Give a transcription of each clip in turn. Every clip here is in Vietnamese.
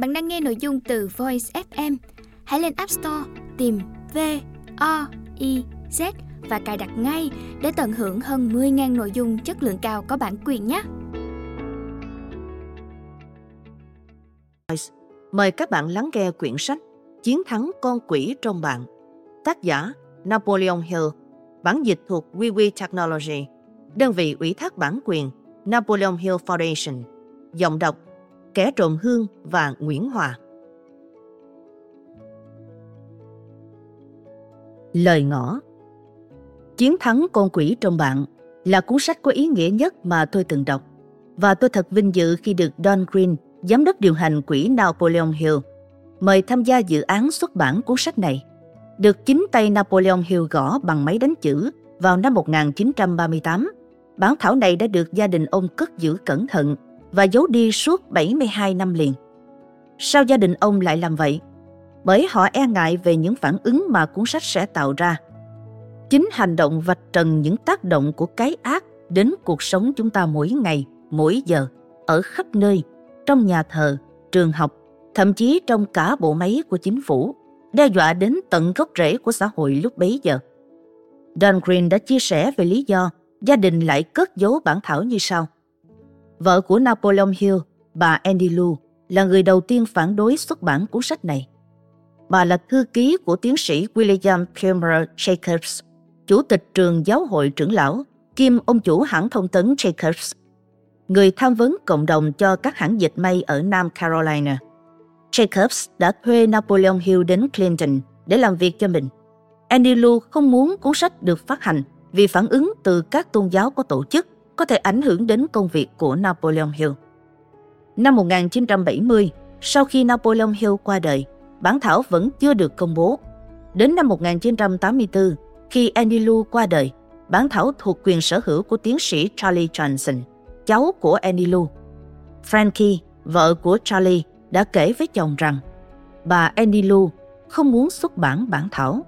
Bạn đang nghe nội dung từ Voice FM. Hãy lên App Store tìm V O I Z và cài đặt ngay để tận hưởng hơn 10.000 nội dung chất lượng cao có bản quyền nhé. Mời các bạn lắng nghe quyển sách Chiến thắng con quỷ trong bạn. Tác giả Napoleon Hill, bản dịch thuộc WeWe Technology, đơn vị ủy thác bản quyền Napoleon Hill Foundation, giọng đọc Kẻ trộm hương và Nguyễn Hòa. Lời ngõ Chiến thắng con quỷ trong bạn là cuốn sách có ý nghĩa nhất mà tôi từng đọc và tôi thật vinh dự khi được Don Green, giám đốc điều hành quỹ Napoleon Hill, mời tham gia dự án xuất bản cuốn sách này. Được chính tay Napoleon Hill gõ bằng máy đánh chữ vào năm 1938, bản thảo này đã được gia đình ông cất giữ cẩn thận và giấu đi suốt 72 năm liền. Sao gia đình ông lại làm vậy? Bởi họ e ngại về những phản ứng mà cuốn sách sẽ tạo ra. Chính hành động vạch trần những tác động của cái ác đến cuộc sống chúng ta mỗi ngày, mỗi giờ, ở khắp nơi, trong nhà thờ, trường học, thậm chí trong cả bộ máy của chính phủ, đe dọa đến tận gốc rễ của xã hội lúc bấy giờ. Don Green đã chia sẻ về lý do gia đình lại cất giấu bản thảo như sau. Vợ của Napoleon Hill, bà Andy Lou, là người đầu tiên phản đối xuất bản cuốn sách này. Bà là thư ký của tiến sĩ William Kilmer Jacobs, chủ tịch trường giáo hội trưởng lão, kiêm ông chủ hãng thông tấn Jacobs, người tham vấn cộng đồng cho các hãng dịch may ở Nam Carolina. Jacobs đã thuê Napoleon Hill đến Clinton để làm việc cho mình. Andy Lou không muốn cuốn sách được phát hành vì phản ứng từ các tôn giáo có tổ chức có thể ảnh hưởng đến công việc của Napoleon Hill. Năm 1970, sau khi Napoleon Hill qua đời, bản thảo vẫn chưa được công bố. Đến năm 1984, khi Andy Lu qua đời, bản thảo thuộc quyền sở hữu của tiến sĩ Charlie Johnson, cháu của Andy Lu. Frankie, vợ của Charlie, đã kể với chồng rằng bà Andy Lu không muốn xuất bản bản thảo.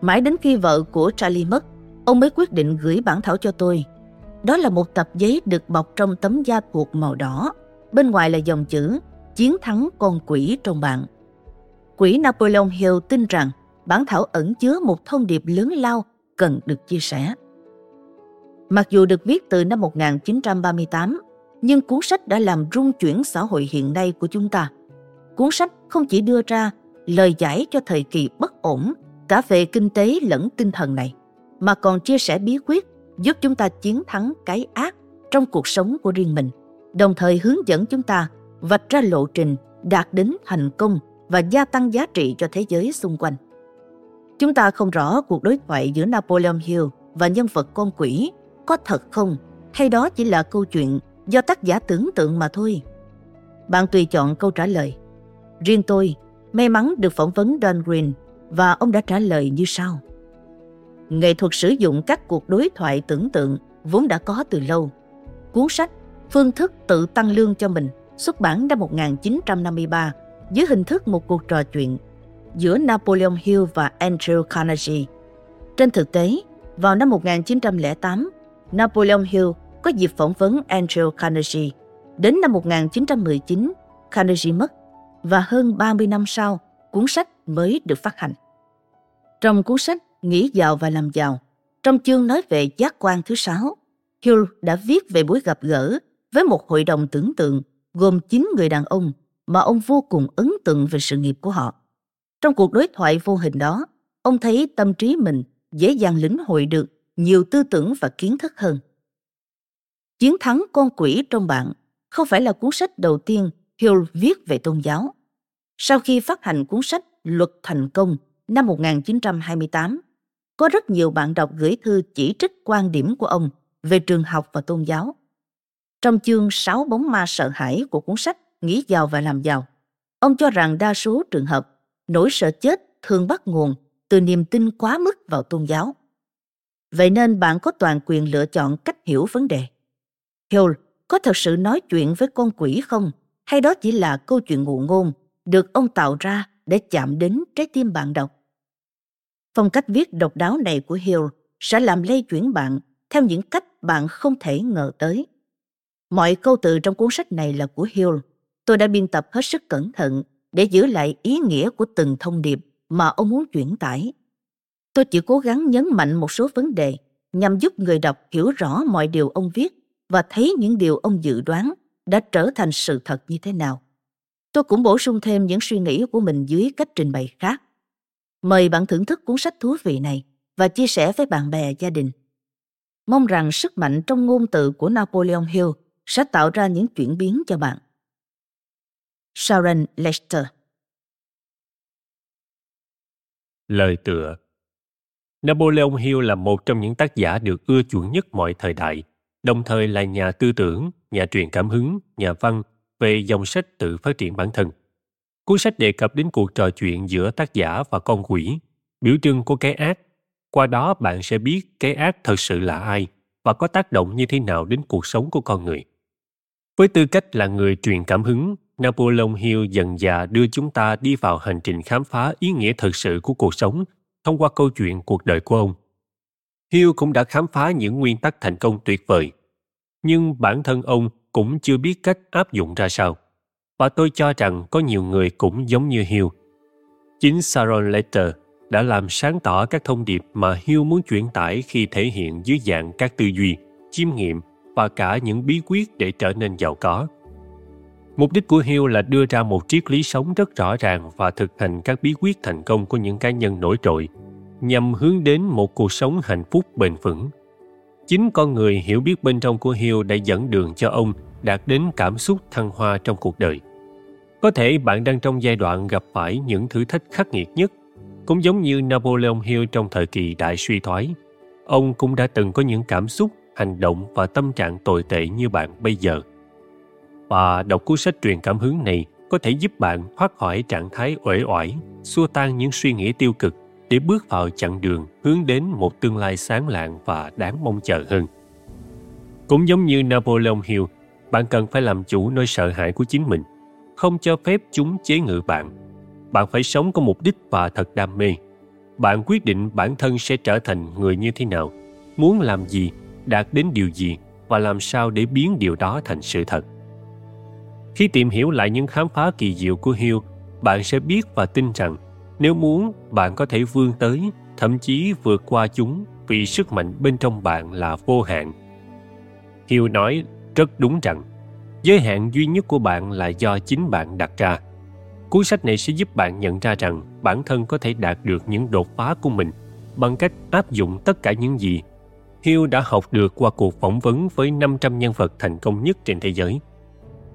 Mãi đến khi vợ của Charlie mất, ông mới quyết định gửi bản thảo cho tôi đó là một tập giấy được bọc trong tấm da thuộc màu đỏ. Bên ngoài là dòng chữ Chiến thắng con quỷ trong bạn. Quỷ Napoleon Hill tin rằng bản thảo ẩn chứa một thông điệp lớn lao cần được chia sẻ. Mặc dù được viết từ năm 1938, nhưng cuốn sách đã làm rung chuyển xã hội hiện nay của chúng ta. Cuốn sách không chỉ đưa ra lời giải cho thời kỳ bất ổn cả về kinh tế lẫn tinh thần này, mà còn chia sẻ bí quyết giúp chúng ta chiến thắng cái ác trong cuộc sống của riêng mình, đồng thời hướng dẫn chúng ta vạch ra lộ trình đạt đến thành công và gia tăng giá trị cho thế giới xung quanh. Chúng ta không rõ cuộc đối thoại giữa Napoleon Hill và nhân vật con quỷ có thật không hay đó chỉ là câu chuyện do tác giả tưởng tượng mà thôi. Bạn tùy chọn câu trả lời. Riêng tôi, may mắn được phỏng vấn Don Green và ông đã trả lời như sau nghệ thuật sử dụng các cuộc đối thoại tưởng tượng vốn đã có từ lâu. Cuốn sách Phương thức tự tăng lương cho mình xuất bản năm 1953 dưới hình thức một cuộc trò chuyện giữa Napoleon Hill và Andrew Carnegie. Trên thực tế, vào năm 1908, Napoleon Hill có dịp phỏng vấn Andrew Carnegie. Đến năm 1919, Carnegie mất và hơn 30 năm sau, cuốn sách mới được phát hành. Trong cuốn sách nghĩ giàu và làm giàu. Trong chương nói về giác quan thứ sáu, Hill đã viết về buổi gặp gỡ với một hội đồng tưởng tượng gồm 9 người đàn ông mà ông vô cùng ấn tượng về sự nghiệp của họ. Trong cuộc đối thoại vô hình đó, ông thấy tâm trí mình dễ dàng lĩnh hội được nhiều tư tưởng và kiến thức hơn. Chiến thắng con quỷ trong bạn không phải là cuốn sách đầu tiên Hill viết về tôn giáo. Sau khi phát hành cuốn sách Luật Thành Công năm 1928, có rất nhiều bạn đọc gửi thư chỉ trích quan điểm của ông về trường học và tôn giáo. Trong chương Sáu bóng ma sợ hãi của cuốn sách Nghĩ giàu và làm giàu, ông cho rằng đa số trường hợp nỗi sợ chết thường bắt nguồn từ niềm tin quá mức vào tôn giáo. Vậy nên bạn có toàn quyền lựa chọn cách hiểu vấn đề. Hill có thật sự nói chuyện với con quỷ không? Hay đó chỉ là câu chuyện ngụ ngôn được ông tạo ra để chạm đến trái tim bạn đọc? Phong cách viết độc đáo này của Hill sẽ làm lây chuyển bạn theo những cách bạn không thể ngờ tới. Mọi câu từ trong cuốn sách này là của Hill. Tôi đã biên tập hết sức cẩn thận để giữ lại ý nghĩa của từng thông điệp mà ông muốn chuyển tải. Tôi chỉ cố gắng nhấn mạnh một số vấn đề nhằm giúp người đọc hiểu rõ mọi điều ông viết và thấy những điều ông dự đoán đã trở thành sự thật như thế nào. Tôi cũng bổ sung thêm những suy nghĩ của mình dưới cách trình bày khác. Mời bạn thưởng thức cuốn sách thú vị này và chia sẻ với bạn bè gia đình. Mong rằng sức mạnh trong ngôn từ của Napoleon Hill sẽ tạo ra những chuyển biến cho bạn. Sharon Lester Lời tựa Napoleon Hill là một trong những tác giả được ưa chuộng nhất mọi thời đại, đồng thời là nhà tư tưởng, nhà truyền cảm hứng, nhà văn về dòng sách tự phát triển bản thân. Cuốn sách đề cập đến cuộc trò chuyện giữa tác giả và con quỷ, biểu trưng của cái ác. Qua đó bạn sẽ biết cái ác thật sự là ai và có tác động như thế nào đến cuộc sống của con người. Với tư cách là người truyền cảm hứng, Napoleon Hill dần dà đưa chúng ta đi vào hành trình khám phá ý nghĩa thực sự của cuộc sống thông qua câu chuyện cuộc đời của ông. Hill cũng đã khám phá những nguyên tắc thành công tuyệt vời. Nhưng bản thân ông cũng chưa biết cách áp dụng ra sao. Và tôi cho rằng có nhiều người cũng giống như Hill. Chính Sharon Letter đã làm sáng tỏ các thông điệp mà Hill muốn truyền tải khi thể hiện dưới dạng các tư duy, chiêm nghiệm và cả những bí quyết để trở nên giàu có. Mục đích của Hill là đưa ra một triết lý sống rất rõ ràng và thực hành các bí quyết thành công của những cá nhân nổi trội, nhằm hướng đến một cuộc sống hạnh phúc bền vững. Chính con người hiểu biết bên trong của Hill đã dẫn đường cho ông đạt đến cảm xúc thăng hoa trong cuộc đời. Có thể bạn đang trong giai đoạn gặp phải những thử thách khắc nghiệt nhất, cũng giống như Napoleon Hill trong thời kỳ đại suy thoái. Ông cũng đã từng có những cảm xúc, hành động và tâm trạng tồi tệ như bạn bây giờ – và đọc cuốn sách truyền cảm hứng này có thể giúp bạn thoát khỏi trạng thái uể oải, xua tan những suy nghĩ tiêu cực để bước vào chặng đường hướng đến một tương lai sáng lạng và đáng mong chờ hơn. Cũng giống như Napoleon Hill, bạn cần phải làm chủ nỗi sợ hãi của chính mình, không cho phép chúng chế ngự bạn. Bạn phải sống có mục đích và thật đam mê. Bạn quyết định bản thân sẽ trở thành người như thế nào, muốn làm gì, đạt đến điều gì và làm sao để biến điều đó thành sự thật. Khi tìm hiểu lại những khám phá kỳ diệu của Hill, bạn sẽ biết và tin rằng nếu muốn, bạn có thể vươn tới, thậm chí vượt qua chúng vì sức mạnh bên trong bạn là vô hạn. Hill nói rất đúng rằng giới hạn duy nhất của bạn là do chính bạn đặt ra. Cuốn sách này sẽ giúp bạn nhận ra rằng bản thân có thể đạt được những đột phá của mình bằng cách áp dụng tất cả những gì Hill đã học được qua cuộc phỏng vấn với 500 nhân vật thành công nhất trên thế giới.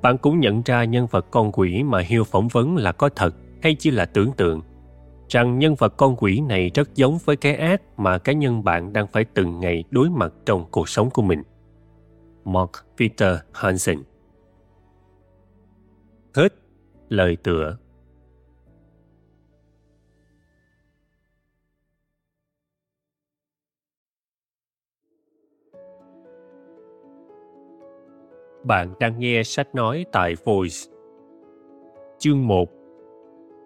Bạn cũng nhận ra nhân vật con quỷ mà Hill phỏng vấn là có thật hay chỉ là tưởng tượng. Rằng nhân vật con quỷ này rất giống với cái ác mà cá nhân bạn đang phải từng ngày đối mặt trong cuộc sống của mình. Mark Peter Hansen lời tựa. Bạn đang nghe sách nói tại Voice. Chương 1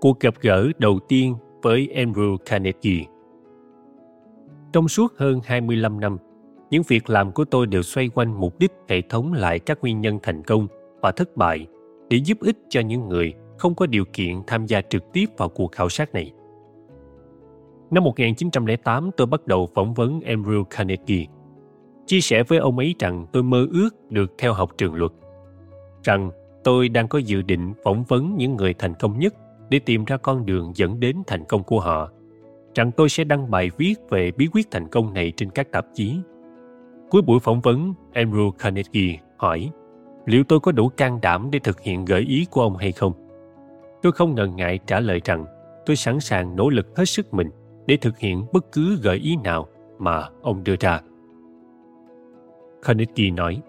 Cuộc gặp gỡ đầu tiên với Andrew Carnegie. Trong suốt hơn 25 năm, những việc làm của tôi đều xoay quanh mục đích hệ thống lại các nguyên nhân thành công và thất bại để giúp ích cho những người không có điều kiện tham gia trực tiếp vào cuộc khảo sát này. Năm 1908, tôi bắt đầu phỏng vấn Andrew Carnegie – chia sẻ với ông ấy rằng tôi mơ ước được theo học trường luật. Rằng tôi đang có dự định phỏng vấn những người thành công nhất để tìm ra con đường dẫn đến thành công của họ. Rằng tôi sẽ đăng bài viết về bí quyết thành công này trên các tạp chí. Cuối buổi phỏng vấn, Andrew Carnegie hỏi liệu tôi có đủ can đảm để thực hiện gợi ý của ông hay không. Tôi không ngần ngại trả lời rằng tôi sẵn sàng nỗ lực hết sức mình để thực hiện bất cứ gợi ý nào mà ông đưa ra. Carnegie nói,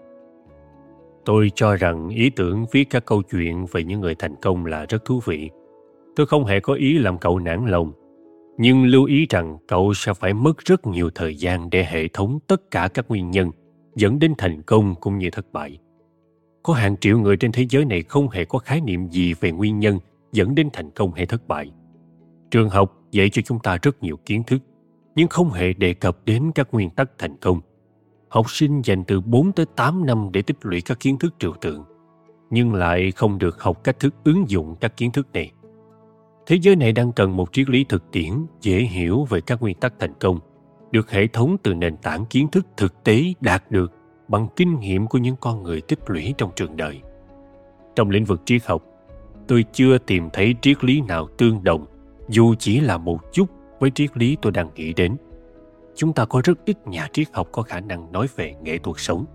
Tôi cho rằng ý tưởng viết các câu chuyện về những người thành công là rất thú vị. Tôi không hề có ý làm cậu nản lòng, nhưng lưu ý rằng cậu sẽ phải mất rất nhiều thời gian để hệ thống tất cả các nguyên nhân dẫn đến thành công cũng như thất bại. Có hàng triệu người trên thế giới này không hề có khái niệm gì về nguyên nhân dẫn đến thành công hay thất bại. Trường học dạy cho chúng ta rất nhiều kiến thức, nhưng không hề đề cập đến các nguyên tắc thành công học sinh dành từ 4 tới 8 năm để tích lũy các kiến thức trừu tượng. nhưng lại không được học cách thức ứng dụng các kiến thức này. Thế giới này đang cần một triết lý thực tiễn dễ hiểu về các nguyên tắc thành công, được hệ thống từ nền tảng kiến thức thực tế đạt được bằng kinh nghiệm của những con người tích lũy trong trường đời. Trong lĩnh vực triết học, tôi chưa tìm thấy triết lý nào tương đồng, dù chỉ là một chút với triết lý tôi đang nghĩ đến. Chúng ta có rất ít nhà triết học có khả năng nói về nghệ thuật sống.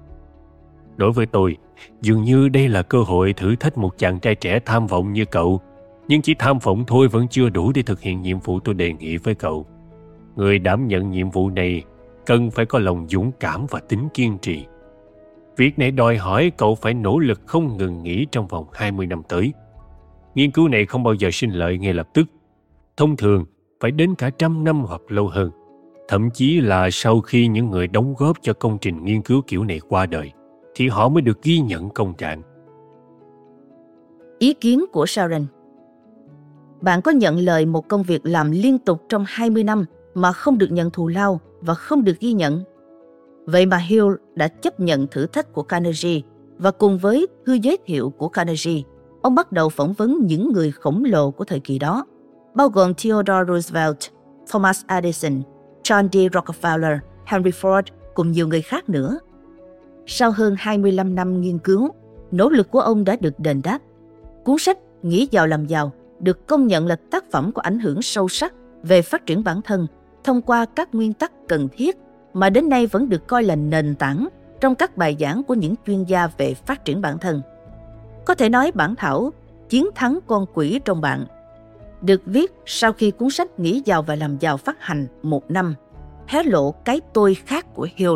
Đối với tôi, dường như đây là cơ hội thử thách một chàng trai trẻ tham vọng như cậu, nhưng chỉ tham vọng thôi vẫn chưa đủ để thực hiện nhiệm vụ tôi đề nghị với cậu. Người đảm nhận nhiệm vụ này cần phải có lòng dũng cảm và tính kiên trì. Việc này đòi hỏi cậu phải nỗ lực không ngừng nghỉ trong vòng 20 năm tới. Nghiên cứu này không bao giờ sinh lợi ngay lập tức. Thông thường, phải đến cả trăm năm hoặc lâu hơn. Thậm chí là sau khi những người đóng góp cho công trình nghiên cứu kiểu này qua đời, thì họ mới được ghi nhận công trạng. Ý kiến của Sharon Bạn có nhận lời một công việc làm liên tục trong 20 năm mà không được nhận thù lao và không được ghi nhận Vậy mà Hill đã chấp nhận thử thách của Carnegie và cùng với thư giới thiệu của Carnegie, ông bắt đầu phỏng vấn những người khổng lồ của thời kỳ đó, bao gồm Theodore Roosevelt, Thomas Edison, John D. Rockefeller, Henry Ford cùng nhiều người khác nữa. Sau hơn 25 năm nghiên cứu, nỗ lực của ông đã được đền đáp. Cuốn sách Nghĩ giàu làm giàu được công nhận là tác phẩm có ảnh hưởng sâu sắc về phát triển bản thân thông qua các nguyên tắc cần thiết mà đến nay vẫn được coi là nền tảng trong các bài giảng của những chuyên gia về phát triển bản thân. Có thể nói bản thảo Chiến thắng con quỷ trong bạn được viết sau khi cuốn sách Nghĩ giàu và làm giàu phát hành một năm, hé lộ cái tôi khác của Hill.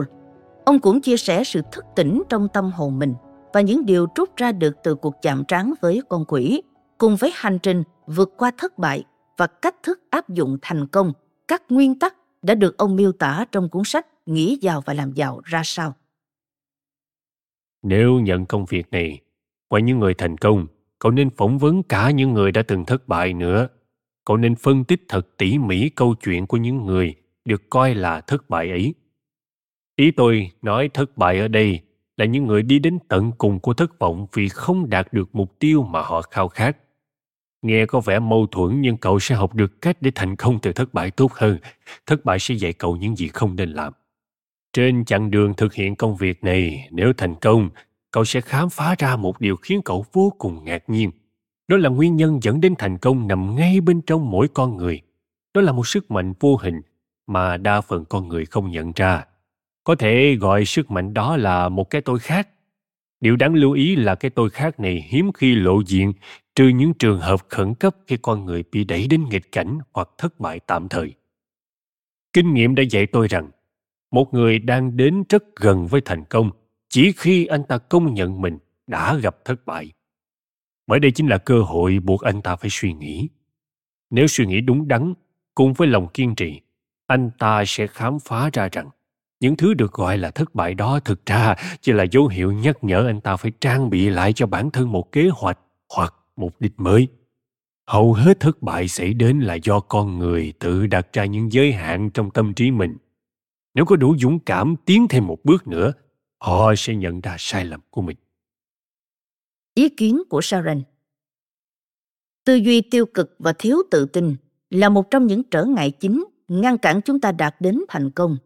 Ông cũng chia sẻ sự thức tỉnh trong tâm hồn mình và những điều rút ra được từ cuộc chạm trán với con quỷ, cùng với hành trình vượt qua thất bại và cách thức áp dụng thành công các nguyên tắc đã được ông miêu tả trong cuốn sách Nghĩ giàu và làm giàu ra sao. Nếu nhận công việc này, ngoài những người thành công, cậu nên phỏng vấn cả những người đã từng thất bại nữa. Cậu nên phân tích thật tỉ mỉ câu chuyện của những người được coi là thất bại ấy. Ý tôi nói thất bại ở đây là những người đi đến tận cùng của thất vọng vì không đạt được mục tiêu mà họ khao khát. Nghe có vẻ mâu thuẫn nhưng cậu sẽ học được cách để thành công từ thất bại tốt hơn. Thất bại sẽ dạy cậu những gì không nên làm. Trên chặng đường thực hiện công việc này, nếu thành công, cậu sẽ khám phá ra một điều khiến cậu vô cùng ngạc nhiên. Đó là nguyên nhân dẫn đến thành công nằm ngay bên trong mỗi con người. Đó là một sức mạnh vô hình mà đa phần con người không nhận ra. Có thể gọi sức mạnh đó là một cái tôi khác. Điều đáng lưu ý là cái tôi khác này hiếm khi lộ diện trừ những trường hợp khẩn cấp khi con người bị đẩy đến nghịch cảnh hoặc thất bại tạm thời. Kinh nghiệm đã dạy tôi rằng, một người đang đến rất gần với thành công chỉ khi anh ta công nhận mình đã gặp thất bại. Bởi đây chính là cơ hội buộc anh ta phải suy nghĩ. Nếu suy nghĩ đúng đắn, cùng với lòng kiên trì, anh ta sẽ khám phá ra rằng những thứ được gọi là thất bại đó thực ra chỉ là dấu hiệu nhắc nhở anh ta phải trang bị lại cho bản thân một kế hoạch hoặc mục đích mới hầu hết thất bại xảy đến là do con người tự đặt ra những giới hạn trong tâm trí mình nếu có đủ dũng cảm tiến thêm một bước nữa, họ sẽ nhận ra sai lầm của mình. Ý kiến của sharon. Tư duy tiêu cực và thiếu tự tin là một trong những trở ngại chính ngăn cản chúng ta đạt đến thành công.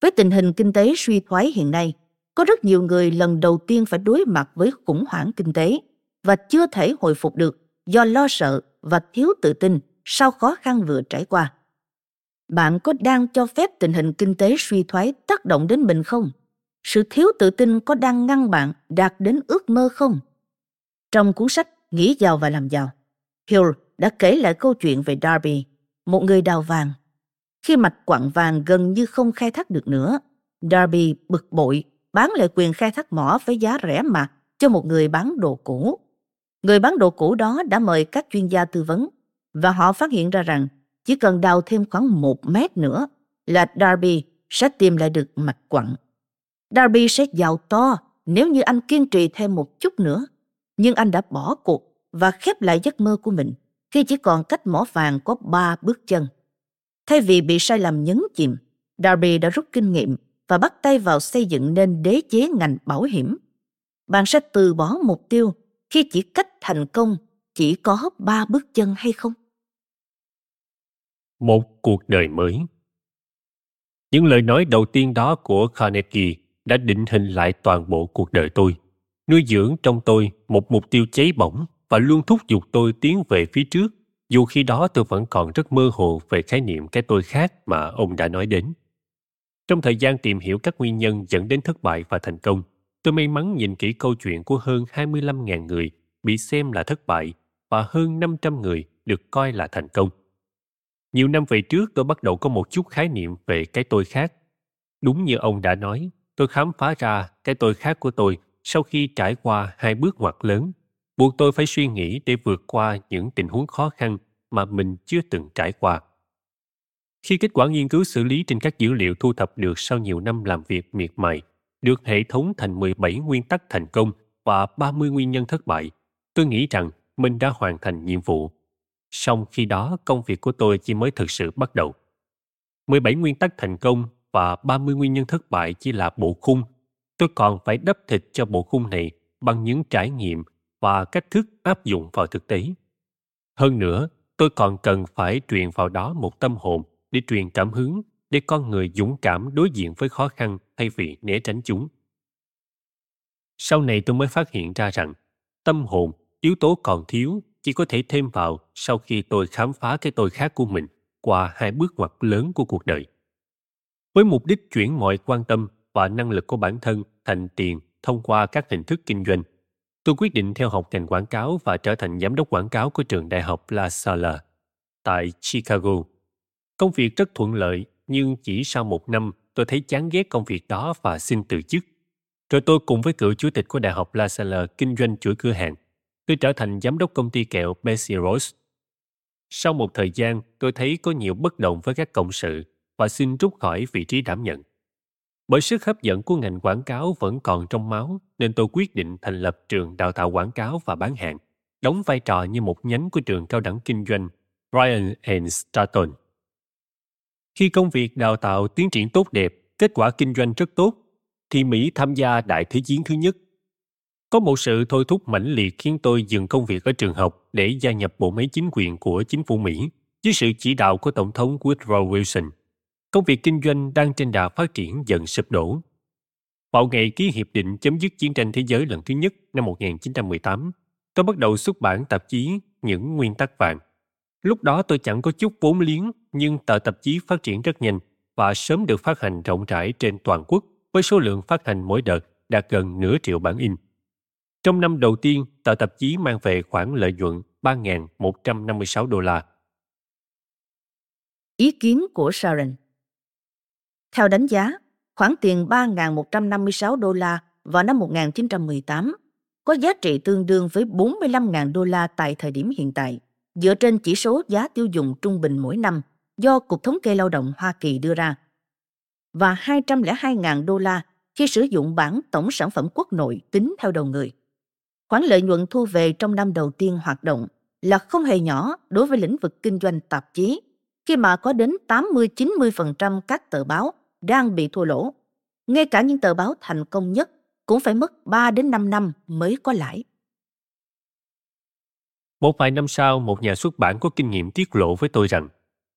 Với tình hình kinh tế suy thoái hiện nay, có rất nhiều người lần đầu tiên phải đối mặt với khủng hoảng kinh tế và chưa thể hồi phục được do lo sợ và thiếu tự tin sau khó khăn vừa trải qua. Bạn có đang cho phép tình hình kinh tế suy thoái tác động đến mình không? Sự thiếu tự tin có đang ngăn bạn đạt đến ước mơ không? Trong cuốn sách Nghĩ giàu và làm giàu, Hill đã kể lại câu chuyện về Darby, một người đào vàng. Khi mạch quặng vàng gần như không khai thác được nữa, Darby bực bội bán lại quyền khai thác mỏ với giá rẻ mạt cho một người bán đồ cũ. Người bán đồ cũ đó đã mời các chuyên gia tư vấn và họ phát hiện ra rằng chỉ cần đào thêm khoảng một mét nữa là Darby sẽ tìm lại được mặt quặng. Darby sẽ giàu to nếu như anh kiên trì thêm một chút nữa. Nhưng anh đã bỏ cuộc và khép lại giấc mơ của mình khi chỉ còn cách mỏ vàng có ba bước chân. Thay vì bị sai lầm nhấn chìm, Darby đã rút kinh nghiệm và bắt tay vào xây dựng nên đế chế ngành bảo hiểm. Bạn sẽ từ bỏ mục tiêu khi chỉ cách thành công chỉ có ba bước chân hay không? Một cuộc đời mới Những lời nói đầu tiên đó của Carnegie đã định hình lại toàn bộ cuộc đời tôi, nuôi dưỡng trong tôi một mục tiêu cháy bỏng và luôn thúc giục tôi tiến về phía trước, dù khi đó tôi vẫn còn rất mơ hồ về khái niệm cái tôi khác mà ông đã nói đến. Trong thời gian tìm hiểu các nguyên nhân dẫn đến thất bại và thành công, tôi may mắn nhìn kỹ câu chuyện của hơn 25.000 người bị xem là thất bại và hơn 500 người được coi là thành công. Nhiều năm về trước tôi bắt đầu có một chút khái niệm về cái tôi khác. Đúng như ông đã nói, tôi khám phá ra cái tôi khác của tôi sau khi trải qua hai bước ngoặt lớn, buộc tôi phải suy nghĩ để vượt qua những tình huống khó khăn mà mình chưa từng trải qua. Khi kết quả nghiên cứu xử lý trên các dữ liệu thu thập được sau nhiều năm làm việc miệt mài, được hệ thống thành 17 nguyên tắc thành công và 30 nguyên nhân thất bại, tôi nghĩ rằng mình đã hoàn thành nhiệm vụ. Song khi đó công việc của tôi chỉ mới thực sự bắt đầu. 17 nguyên tắc thành công và 30 nguyên nhân thất bại chỉ là bộ khung. Tôi còn phải đắp thịt cho bộ khung này bằng những trải nghiệm và cách thức áp dụng vào thực tế. Hơn nữa, tôi còn cần phải truyền vào đó một tâm hồn để truyền cảm hứng để con người dũng cảm đối diện với khó khăn thay vì né tránh chúng. Sau này tôi mới phát hiện ra rằng tâm hồn, yếu tố còn thiếu chỉ có thể thêm vào sau khi tôi khám phá cái tôi khác của mình qua hai bước ngoặt lớn của cuộc đời. Với mục đích chuyển mọi quan tâm và năng lực của bản thân thành tiền thông qua các hình thức kinh doanh, tôi quyết định theo học ngành quảng cáo và trở thành giám đốc quảng cáo của trường đại học La Salle tại Chicago. Công việc rất thuận lợi, nhưng chỉ sau một năm tôi thấy chán ghét công việc đó và xin từ chức. Rồi tôi cùng với cựu chủ tịch của đại học La Salle kinh doanh chuỗi cửa hàng. Tôi trở thành giám đốc công ty kẹo Bessie Rose. Sau một thời gian, tôi thấy có nhiều bất đồng với các cộng sự và xin rút khỏi vị trí đảm nhận. Bởi sức hấp dẫn của ngành quảng cáo vẫn còn trong máu, nên tôi quyết định thành lập trường đào tạo quảng cáo và bán hàng, đóng vai trò như một nhánh của trường cao đẳng kinh doanh Ryan and Stratton. Khi công việc đào tạo tiến triển tốt đẹp, kết quả kinh doanh rất tốt, thì Mỹ tham gia Đại Thế chiến thứ nhất. Có một sự thôi thúc mãnh liệt khiến tôi dừng công việc ở trường học để gia nhập bộ máy chính quyền của chính phủ Mỹ dưới sự chỉ đạo của Tổng thống Woodrow Wilson – công việc kinh doanh đang trên đà phát triển dần sụp đổ. Vào ngày ký hiệp định chấm dứt chiến tranh thế giới lần thứ nhất năm 1918, tôi bắt đầu xuất bản tạp chí Những Nguyên tắc vàng. Lúc đó tôi chẳng có chút vốn liếng, nhưng tờ tạp chí phát triển rất nhanh và sớm được phát hành rộng rãi trên toàn quốc với số lượng phát hành mỗi đợt đạt gần nửa triệu bản in. Trong năm đầu tiên, tờ tạp chí mang về khoản lợi nhuận 3.156 đô la. Ý kiến của Sharon theo đánh giá, khoản tiền 3.156 đô la vào năm 1918 có giá trị tương đương với 45.000 đô la tại thời điểm hiện tại, dựa trên chỉ số giá tiêu dùng trung bình mỗi năm do Cục Thống kê Lao động Hoa Kỳ đưa ra, và 202.000 đô la khi sử dụng bảng tổng sản phẩm quốc nội tính theo đầu người. Khoản lợi nhuận thu về trong năm đầu tiên hoạt động là không hề nhỏ đối với lĩnh vực kinh doanh tạp chí, khi mà có đến 80-90% các tờ báo đang bị thua lỗ. Ngay cả những tờ báo thành công nhất cũng phải mất 3 đến 5 năm mới có lãi. Một vài năm sau, một nhà xuất bản có kinh nghiệm tiết lộ với tôi rằng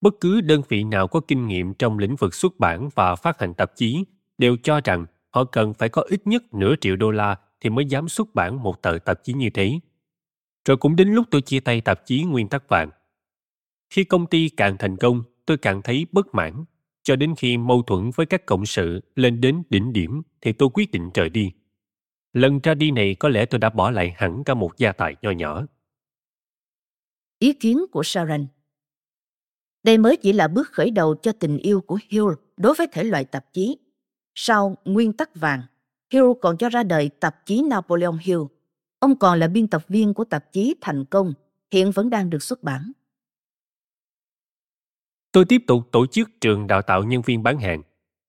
bất cứ đơn vị nào có kinh nghiệm trong lĩnh vực xuất bản và phát hành tạp chí đều cho rằng họ cần phải có ít nhất nửa triệu đô la thì mới dám xuất bản một tờ tạp chí như thế. Rồi cũng đến lúc tôi chia tay tạp chí Nguyên tắc vàng. Khi công ty càng thành công, tôi càng thấy bất mãn cho đến khi mâu thuẫn với các cộng sự lên đến đỉnh điểm thì tôi quyết định rời đi. Lần ra đi này có lẽ tôi đã bỏ lại hẳn cả một gia tài nho nhỏ. Ý kiến của Sharon Đây mới chỉ là bước khởi đầu cho tình yêu của Hill đối với thể loại tạp chí. Sau Nguyên tắc vàng, Hill còn cho ra đời tạp chí Napoleon Hill. Ông còn là biên tập viên của tạp chí Thành Công, hiện vẫn đang được xuất bản. Tôi tiếp tục tổ chức trường đào tạo nhân viên bán hàng.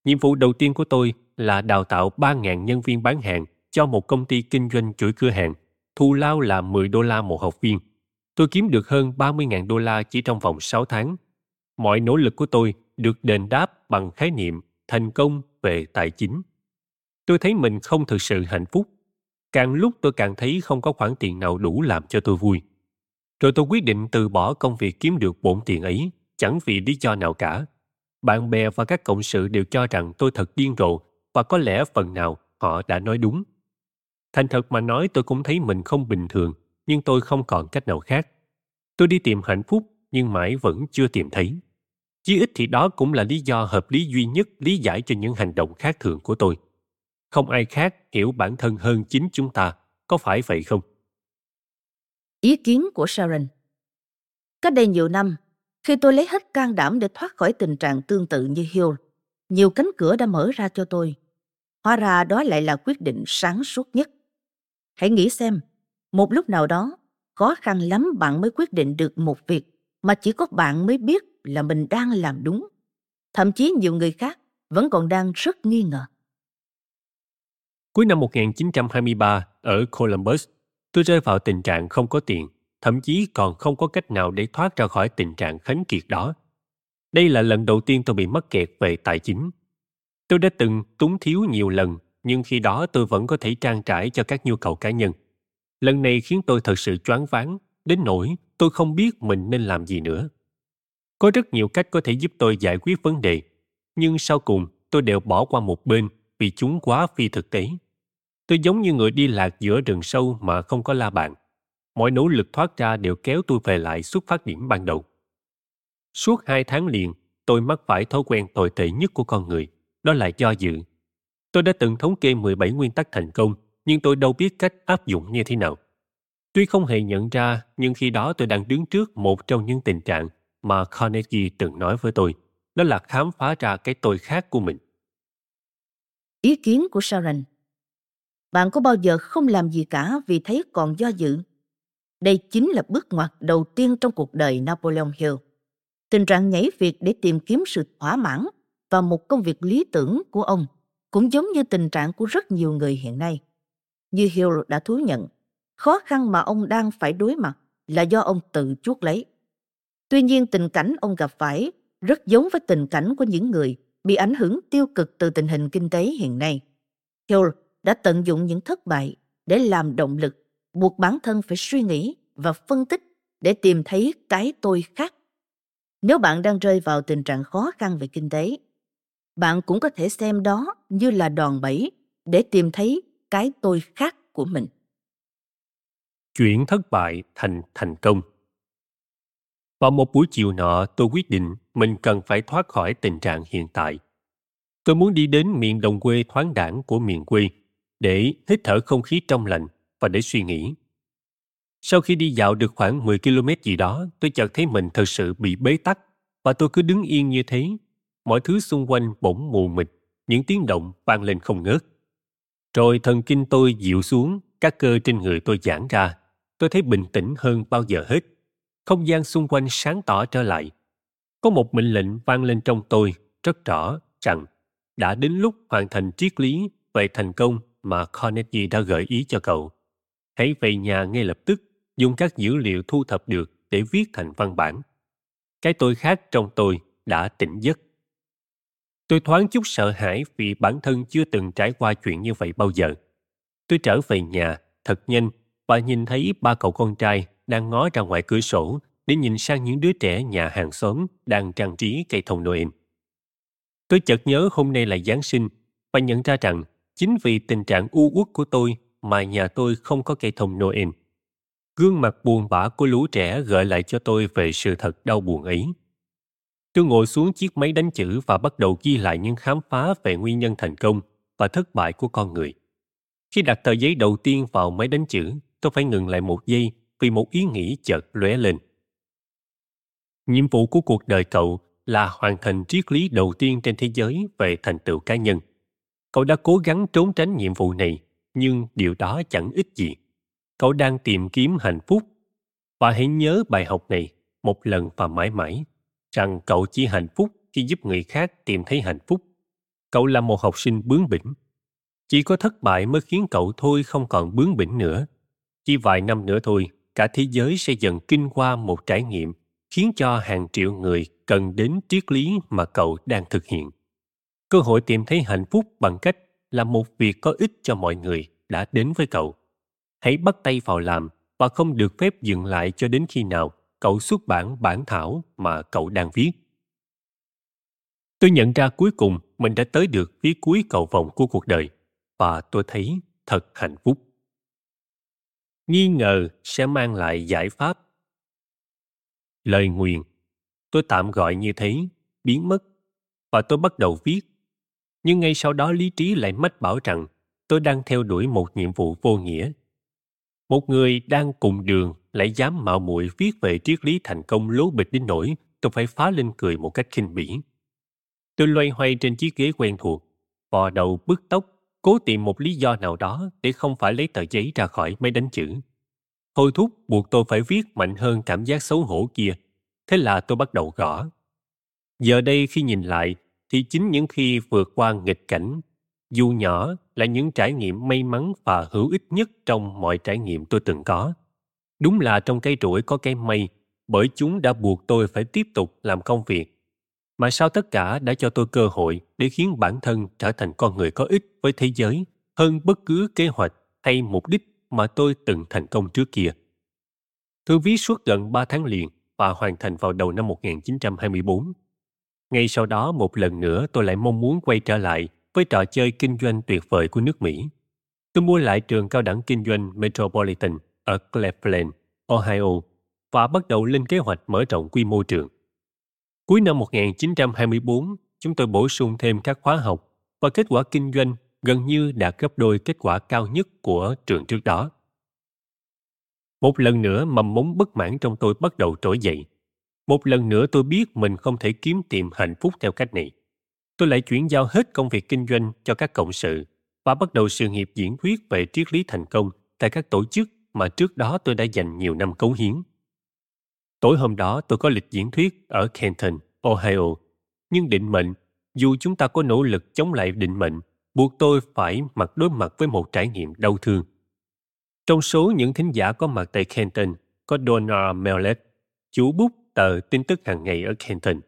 Nhiệm vụ đầu tiên của tôi là đào tạo 3.000 nhân viên bán hàng cho một công ty kinh doanh chuỗi cửa hàng. Thu lao là 10 đô la một học viên. Tôi kiếm được hơn 30.000 đô la chỉ trong vòng 6 tháng. Mọi nỗ lực của tôi được đền đáp bằng khái niệm thành công về tài chính. Tôi thấy mình không thực sự hạnh phúc. Càng lúc tôi càng thấy không có khoản tiền nào đủ làm cho tôi vui. Rồi tôi quyết định từ bỏ công việc kiếm được bổn tiền ấy, chẳng vì lý do nào cả. Bạn bè và các cộng sự đều cho rằng tôi thật điên rồ và có lẽ phần nào họ đã nói đúng. Thành thật mà nói tôi cũng thấy mình không bình thường, nhưng tôi không còn cách nào khác. Tôi đi tìm hạnh phúc nhưng mãi vẫn chưa tìm thấy. Chí ít thì đó cũng là lý do hợp lý duy nhất lý giải cho những hành động khác thường của tôi. Không ai khác hiểu bản thân hơn chính chúng ta, có phải vậy không? Ý kiến của Sharon Cách đây nhiều năm, khi tôi lấy hết can đảm để thoát khỏi tình trạng tương tự như Hill, nhiều cánh cửa đã mở ra cho tôi. Hóa ra đó lại là quyết định sáng suốt nhất. Hãy nghĩ xem, một lúc nào đó, khó khăn lắm bạn mới quyết định được một việc mà chỉ có bạn mới biết là mình đang làm đúng. Thậm chí nhiều người khác vẫn còn đang rất nghi ngờ. Cuối năm 1923, ở Columbus, tôi rơi vào tình trạng không có tiền, thậm chí còn không có cách nào để thoát ra khỏi tình trạng khánh kiệt đó. Đây là lần đầu tiên tôi bị mắc kẹt về tài chính. Tôi đã từng túng thiếu nhiều lần, nhưng khi đó tôi vẫn có thể trang trải cho các nhu cầu cá nhân. Lần này khiến tôi thật sự choáng váng, đến nỗi tôi không biết mình nên làm gì nữa. Có rất nhiều cách có thể giúp tôi giải quyết vấn đề, nhưng sau cùng tôi đều bỏ qua một bên vì chúng quá phi thực tế. Tôi giống như người đi lạc giữa rừng sâu mà không có la bàn. Mọi nỗ lực thoát ra đều kéo tôi về lại xuất phát điểm ban đầu. Suốt hai tháng liền, tôi mắc phải thói quen tồi tệ nhất của con người, đó là do dự. Tôi đã từng thống kê 17 nguyên tắc thành công, nhưng tôi đâu biết cách áp dụng như thế nào. Tuy không hề nhận ra, nhưng khi đó tôi đang đứng trước một trong những tình trạng mà Carnegie từng nói với tôi, đó là khám phá ra cái tôi khác của mình. Ý kiến của Sharon Bạn có bao giờ không làm gì cả vì thấy còn do dự? Đây chính là bước ngoặt đầu tiên trong cuộc đời Napoleon Hill. Tình trạng nhảy việc để tìm kiếm sự thỏa mãn và một công việc lý tưởng của ông cũng giống như tình trạng của rất nhiều người hiện nay. Như Hill đã thú nhận, khó khăn mà ông đang phải đối mặt là do ông tự chuốc lấy. Tuy nhiên tình cảnh ông gặp phải rất giống với tình cảnh của những người bị ảnh hưởng tiêu cực từ tình hình kinh tế hiện nay. Hill đã tận dụng những thất bại để làm động lực, buộc bản thân phải suy nghĩ và phân tích để tìm thấy cái tôi khác. Nếu bạn đang rơi vào tình trạng khó khăn về kinh tế, bạn cũng có thể xem đó như là đòn bẩy để tìm thấy cái tôi khác của mình. Chuyển thất bại thành thành công vào một buổi chiều nọ, tôi quyết định mình cần phải thoát khỏi tình trạng hiện tại. Tôi muốn đi đến miền đồng quê thoáng đảng của miền quê để hít thở không khí trong lành và để suy nghĩ. Sau khi đi dạo được khoảng 10 km gì đó, tôi chợt thấy mình thật sự bị bế tắc và tôi cứ đứng yên như thế. Mọi thứ xung quanh bỗng mù mịt, những tiếng động vang lên không ngớt. Rồi thần kinh tôi dịu xuống, các cơ trên người tôi giãn ra. Tôi thấy bình tĩnh hơn bao giờ hết không gian xung quanh sáng tỏ trở lại. Có một mệnh lệnh vang lên trong tôi, rất rõ, rằng đã đến lúc hoàn thành triết lý về thành công mà Carnegie đã gợi ý cho cậu. Hãy về nhà ngay lập tức, dùng các dữ liệu thu thập được để viết thành văn bản. Cái tôi khác trong tôi đã tỉnh giấc. Tôi thoáng chút sợ hãi vì bản thân chưa từng trải qua chuyện như vậy bao giờ. Tôi trở về nhà, thật nhanh và nhìn thấy ba cậu con trai đang ngó ra ngoài cửa sổ để nhìn sang những đứa trẻ nhà hàng xóm đang trang trí cây thông Noel. Tôi chợt nhớ hôm nay là Giáng sinh và nhận ra rằng chính vì tình trạng u uất của tôi mà nhà tôi không có cây thông Noel. Gương mặt buồn bã của lũ trẻ gợi lại cho tôi về sự thật đau buồn ấy. Tôi ngồi xuống chiếc máy đánh chữ và bắt đầu ghi lại những khám phá về nguyên nhân thành công và thất bại của con người. Khi đặt tờ giấy đầu tiên vào máy đánh chữ, tôi phải ngừng lại một giây vì một ý nghĩ chợt lóe lên. Nhiệm vụ của cuộc đời cậu là hoàn thành triết lý đầu tiên trên thế giới về thành tựu cá nhân. Cậu đã cố gắng trốn tránh nhiệm vụ này, nhưng điều đó chẳng ích gì. Cậu đang tìm kiếm hạnh phúc. Và hãy nhớ bài học này một lần và mãi mãi, rằng cậu chỉ hạnh phúc khi giúp người khác tìm thấy hạnh phúc. Cậu là một học sinh bướng bỉnh. Chỉ có thất bại mới khiến cậu thôi không còn bướng bỉnh nữa. Chỉ vài năm nữa thôi cả thế giới sẽ dần kinh qua một trải nghiệm khiến cho hàng triệu người cần đến triết lý mà cậu đang thực hiện. Cơ hội tìm thấy hạnh phúc bằng cách làm một việc có ích cho mọi người đã đến với cậu. hãy bắt tay vào làm và không được phép dừng lại cho đến khi nào cậu xuất bản bản thảo mà cậu đang viết. Tôi nhận ra cuối cùng mình đã tới được phía cuối cầu vòng của cuộc đời và tôi thấy thật hạnh phúc. Nghi ngờ sẽ mang lại giải pháp. Lời nguyền, tôi tạm gọi như thế, biến mất và tôi bắt đầu viết. Nhưng ngay sau đó lý trí lại mách bảo rằng tôi đang theo đuổi một nhiệm vụ vô nghĩa. Một người đang cùng đường lại dám mạo muội viết về triết lý thành công lố bịch đến nỗi tôi phải phá lên cười một cách khinh bỉ. Tôi loay hoay trên chiếc ghế quen thuộc, vò đầu bứt tóc, cố tìm một lý do nào đó để không phải lấy tờ giấy ra khỏi máy đánh chữ. Thôi thúc buộc tôi phải viết mạnh hơn cảm giác xấu hổ kia. Thế là tôi bắt đầu gõ. Giờ đây khi nhìn lại, thì chính những khi vượt qua nghịch cảnh, dù nhỏ là những trải nghiệm may mắn và hữu ích nhất trong mọi trải nghiệm tôi từng có. Đúng là trong cây trũi có cây mây, bởi chúng đã buộc tôi phải tiếp tục làm công việc mà sao tất cả đã cho tôi cơ hội để khiến bản thân trở thành con người có ích với thế giới hơn bất cứ kế hoạch hay mục đích mà tôi từng thành công trước kia. Tôi viết suốt gần 3 tháng liền và hoàn thành vào đầu năm 1924. Ngay sau đó một lần nữa tôi lại mong muốn quay trở lại với trò chơi kinh doanh tuyệt vời của nước Mỹ. Tôi mua lại trường cao đẳng kinh doanh Metropolitan ở Cleveland, Ohio và bắt đầu lên kế hoạch mở rộng quy mô trường. Cuối năm 1924, chúng tôi bổ sung thêm các khóa học và kết quả kinh doanh gần như đạt gấp đôi kết quả cao nhất của trường trước đó. Một lần nữa mầm mống bất mãn trong tôi bắt đầu trỗi dậy. Một lần nữa tôi biết mình không thể kiếm tìm hạnh phúc theo cách này. Tôi lại chuyển giao hết công việc kinh doanh cho các cộng sự và bắt đầu sự nghiệp diễn thuyết về triết lý thành công tại các tổ chức mà trước đó tôi đã dành nhiều năm cống hiến. Tối hôm đó tôi có lịch diễn thuyết ở Canton, Ohio. Nhưng định mệnh, dù chúng ta có nỗ lực chống lại định mệnh, buộc tôi phải mặt đối mặt với một trải nghiệm đau thương. Trong số những thính giả có mặt tại Kenton có Donald Mellett, chủ bút tờ tin tức hàng ngày ở Kenton.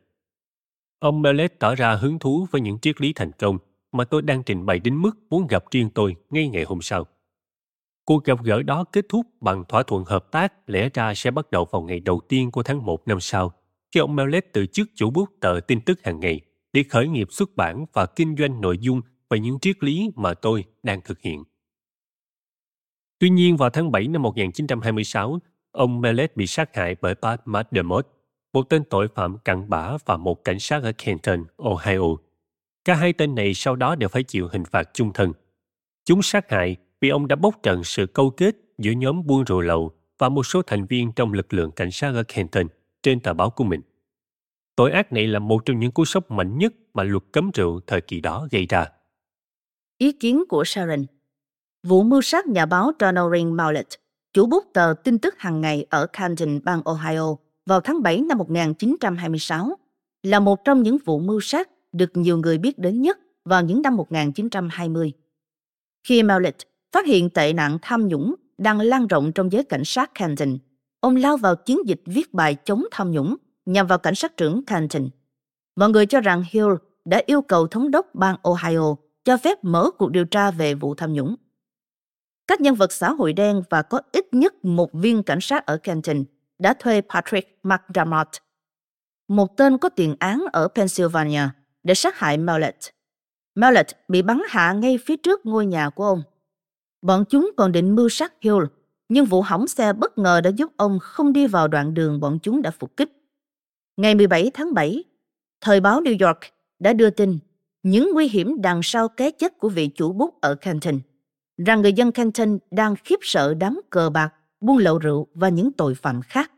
Ông Mellett tỏ ra hứng thú với những triết lý thành công mà tôi đang trình bày đến mức muốn gặp riêng tôi ngay ngày hôm sau. Cuộc gặp gỡ đó kết thúc bằng thỏa thuận hợp tác lẽ ra sẽ bắt đầu vào ngày đầu tiên của tháng 1 năm sau, khi ông Mellett từ chức chủ bút tờ tin tức hàng ngày để khởi nghiệp xuất bản và kinh doanh nội dung về những triết lý mà tôi đang thực hiện. Tuy nhiên vào tháng 7 năm 1926, ông Mellet bị sát hại bởi Pat McDermott, một tên tội phạm cặn bã và một cảnh sát ở Canton, Ohio. Cả hai tên này sau đó đều phải chịu hình phạt chung thân. Chúng sát hại vì ông đã bóc trần sự câu kết giữa nhóm buôn rượu lậu và một số thành viên trong lực lượng cảnh sát ở Canton trên tờ báo của mình. Tội ác này là một trong những cú sốc mạnh nhất mà luật cấm rượu thời kỳ đó gây ra. Ý kiến của Sharon Vụ mưu sát nhà báo Donald Ring chủ bút tờ tin tức hàng ngày ở Canton, bang Ohio vào tháng 7 năm 1926, là một trong những vụ mưu sát được nhiều người biết đến nhất vào những năm 1920. Khi Maulet phát hiện tệ nạn tham nhũng đang lan rộng trong giới cảnh sát Canton. Ông lao vào chiến dịch viết bài chống tham nhũng nhằm vào cảnh sát trưởng Canton. Mọi người cho rằng Hill đã yêu cầu thống đốc bang Ohio cho phép mở cuộc điều tra về vụ tham nhũng. Các nhân vật xã hội đen và có ít nhất một viên cảnh sát ở Canton đã thuê Patrick McDermott, một tên có tiền án ở Pennsylvania, để sát hại Mellett. Mellett bị bắn hạ ngay phía trước ngôi nhà của ông. Bọn chúng còn định mưu sát Hill, nhưng vụ hỏng xe bất ngờ đã giúp ông không đi vào đoạn đường bọn chúng đã phục kích. Ngày 17 tháng 7, thời báo New York đã đưa tin những nguy hiểm đằng sau cái chết của vị chủ bút ở Canton, rằng người dân Canton đang khiếp sợ đám cờ bạc, buôn lậu rượu và những tội phạm khác.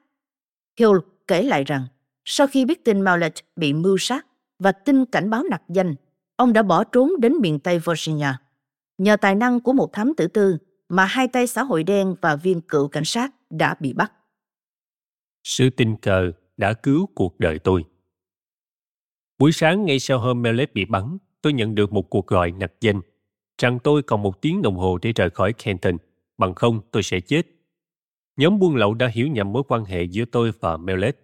Hill kể lại rằng, sau khi biết tin Maulet bị mưu sát và tin cảnh báo nặc danh, ông đã bỏ trốn đến miền Tây Virginia. Nhờ tài năng của một thám tử tư mà hai tay xã hội đen và viên cựu cảnh sát đã bị bắt. Sự tình cờ đã cứu cuộc đời tôi. Buổi sáng ngay sau hôm Melet bị bắn, tôi nhận được một cuộc gọi nặc danh rằng tôi còn một tiếng đồng hồ để rời khỏi Kenton, bằng không tôi sẽ chết. Nhóm buôn lậu đã hiểu nhầm mối quan hệ giữa tôi và Melet.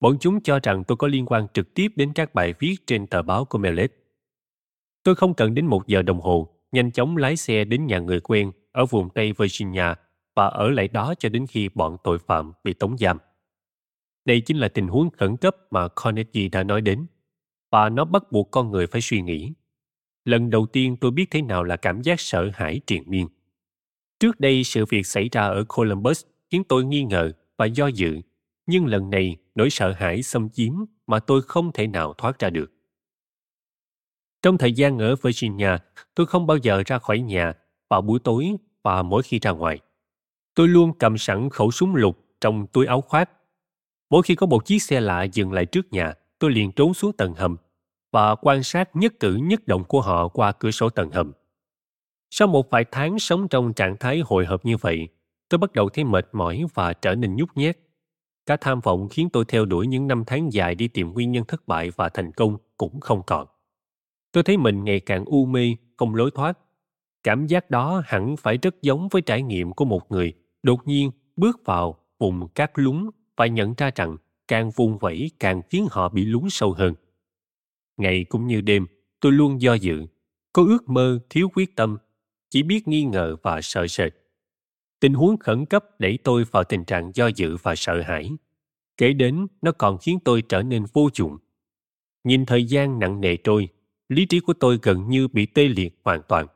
Bọn chúng cho rằng tôi có liên quan trực tiếp đến các bài viết trên tờ báo của Melet. Tôi không cần đến một giờ đồng hồ nhanh chóng lái xe đến nhà người quen ở vùng Tây Virginia và ở lại đó cho đến khi bọn tội phạm bị tống giam. Đây chính là tình huống khẩn cấp mà Carnegie đã nói đến, và nó bắt buộc con người phải suy nghĩ. Lần đầu tiên tôi biết thế nào là cảm giác sợ hãi triền miên. Trước đây sự việc xảy ra ở Columbus khiến tôi nghi ngờ và do dự, nhưng lần này nỗi sợ hãi xâm chiếm mà tôi không thể nào thoát ra được. Trong thời gian ở Virginia, tôi không bao giờ ra khỏi nhà vào buổi tối và mỗi khi ra ngoài. Tôi luôn cầm sẵn khẩu súng lục trong túi áo khoác. Mỗi khi có một chiếc xe lạ dừng lại trước nhà, tôi liền trốn xuống tầng hầm và quan sát nhất cử nhất động của họ qua cửa sổ tầng hầm. Sau một vài tháng sống trong trạng thái hồi hộp như vậy, tôi bắt đầu thấy mệt mỏi và trở nên nhút nhát. Cả tham vọng khiến tôi theo đuổi những năm tháng dài đi tìm nguyên nhân thất bại và thành công cũng không còn. Tôi thấy mình ngày càng u mê, không lối thoát. Cảm giác đó hẳn phải rất giống với trải nghiệm của một người đột nhiên bước vào vùng cát lún và nhận ra rằng càng vùng vẫy càng khiến họ bị lún sâu hơn. Ngày cũng như đêm, tôi luôn do dự, có ước mơ thiếu quyết tâm, chỉ biết nghi ngờ và sợ sệt. Tình huống khẩn cấp đẩy tôi vào tình trạng do dự và sợ hãi. Kể đến, nó còn khiến tôi trở nên vô dụng. Nhìn thời gian nặng nề trôi, lý trí của tôi gần như bị tê liệt hoàn toàn.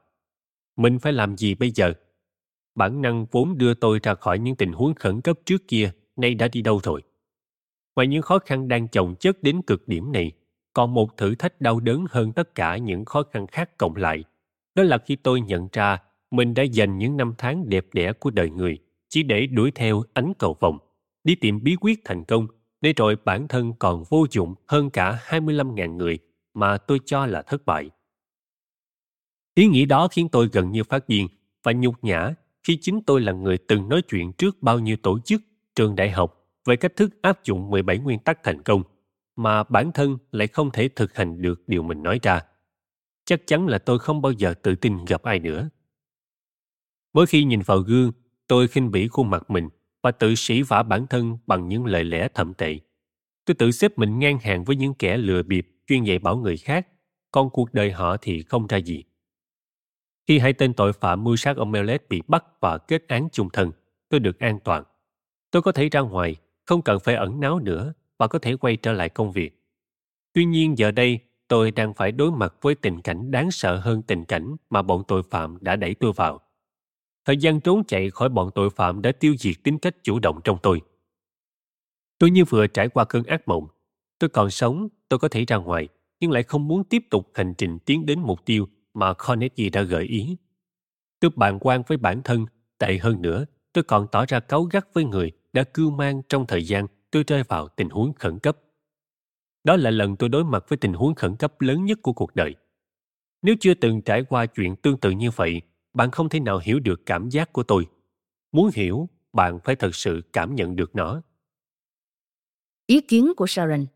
Mình phải làm gì bây giờ? Bản năng vốn đưa tôi ra khỏi những tình huống khẩn cấp trước kia, nay đã đi đâu rồi? Ngoài những khó khăn đang chồng chất đến cực điểm này, còn một thử thách đau đớn hơn tất cả những khó khăn khác cộng lại. Đó là khi tôi nhận ra mình đã dành những năm tháng đẹp đẽ của đời người chỉ để đuổi theo ánh cầu vồng, đi tìm bí quyết thành công, để rồi bản thân còn vô dụng hơn cả 25.000 người mà tôi cho là thất bại. Ý nghĩ đó khiến tôi gần như phát điên và nhục nhã khi chính tôi là người từng nói chuyện trước bao nhiêu tổ chức, trường đại học về cách thức áp dụng 17 nguyên tắc thành công, mà bản thân lại không thể thực hành được điều mình nói ra. Chắc chắn là tôi không bao giờ tự tin gặp ai nữa. Mỗi khi nhìn vào gương, tôi khinh bỉ khuôn mặt mình và tự sĩ vả bản thân bằng những lời lẽ thậm tệ. Tôi tự xếp mình ngang hàng với những kẻ lừa bịp chuyên dạy bảo người khác, còn cuộc đời họ thì không ra gì. Khi hai tên tội phạm mưu sát ông Melet bị bắt và kết án chung thân, tôi được an toàn. Tôi có thể ra ngoài, không cần phải ẩn náu nữa và có thể quay trở lại công việc. Tuy nhiên giờ đây, tôi đang phải đối mặt với tình cảnh đáng sợ hơn tình cảnh mà bọn tội phạm đã đẩy tôi vào. Thời gian trốn chạy khỏi bọn tội phạm đã tiêu diệt tính cách chủ động trong tôi. Tôi như vừa trải qua cơn ác mộng. Tôi còn sống, tôi có thể ra ngoài, nhưng lại không muốn tiếp tục hành trình tiến đến mục tiêu mà Carnegie đã gợi ý. Tôi bàn quan với bản thân, tệ hơn nữa, tôi còn tỏ ra cáu gắt với người đã cưu mang trong thời gian tôi rơi vào tình huống khẩn cấp. Đó là lần tôi đối mặt với tình huống khẩn cấp lớn nhất của cuộc đời. Nếu chưa từng trải qua chuyện tương tự như vậy, bạn không thể nào hiểu được cảm giác của tôi. Muốn hiểu, bạn phải thật sự cảm nhận được nó. Ý kiến của Sharon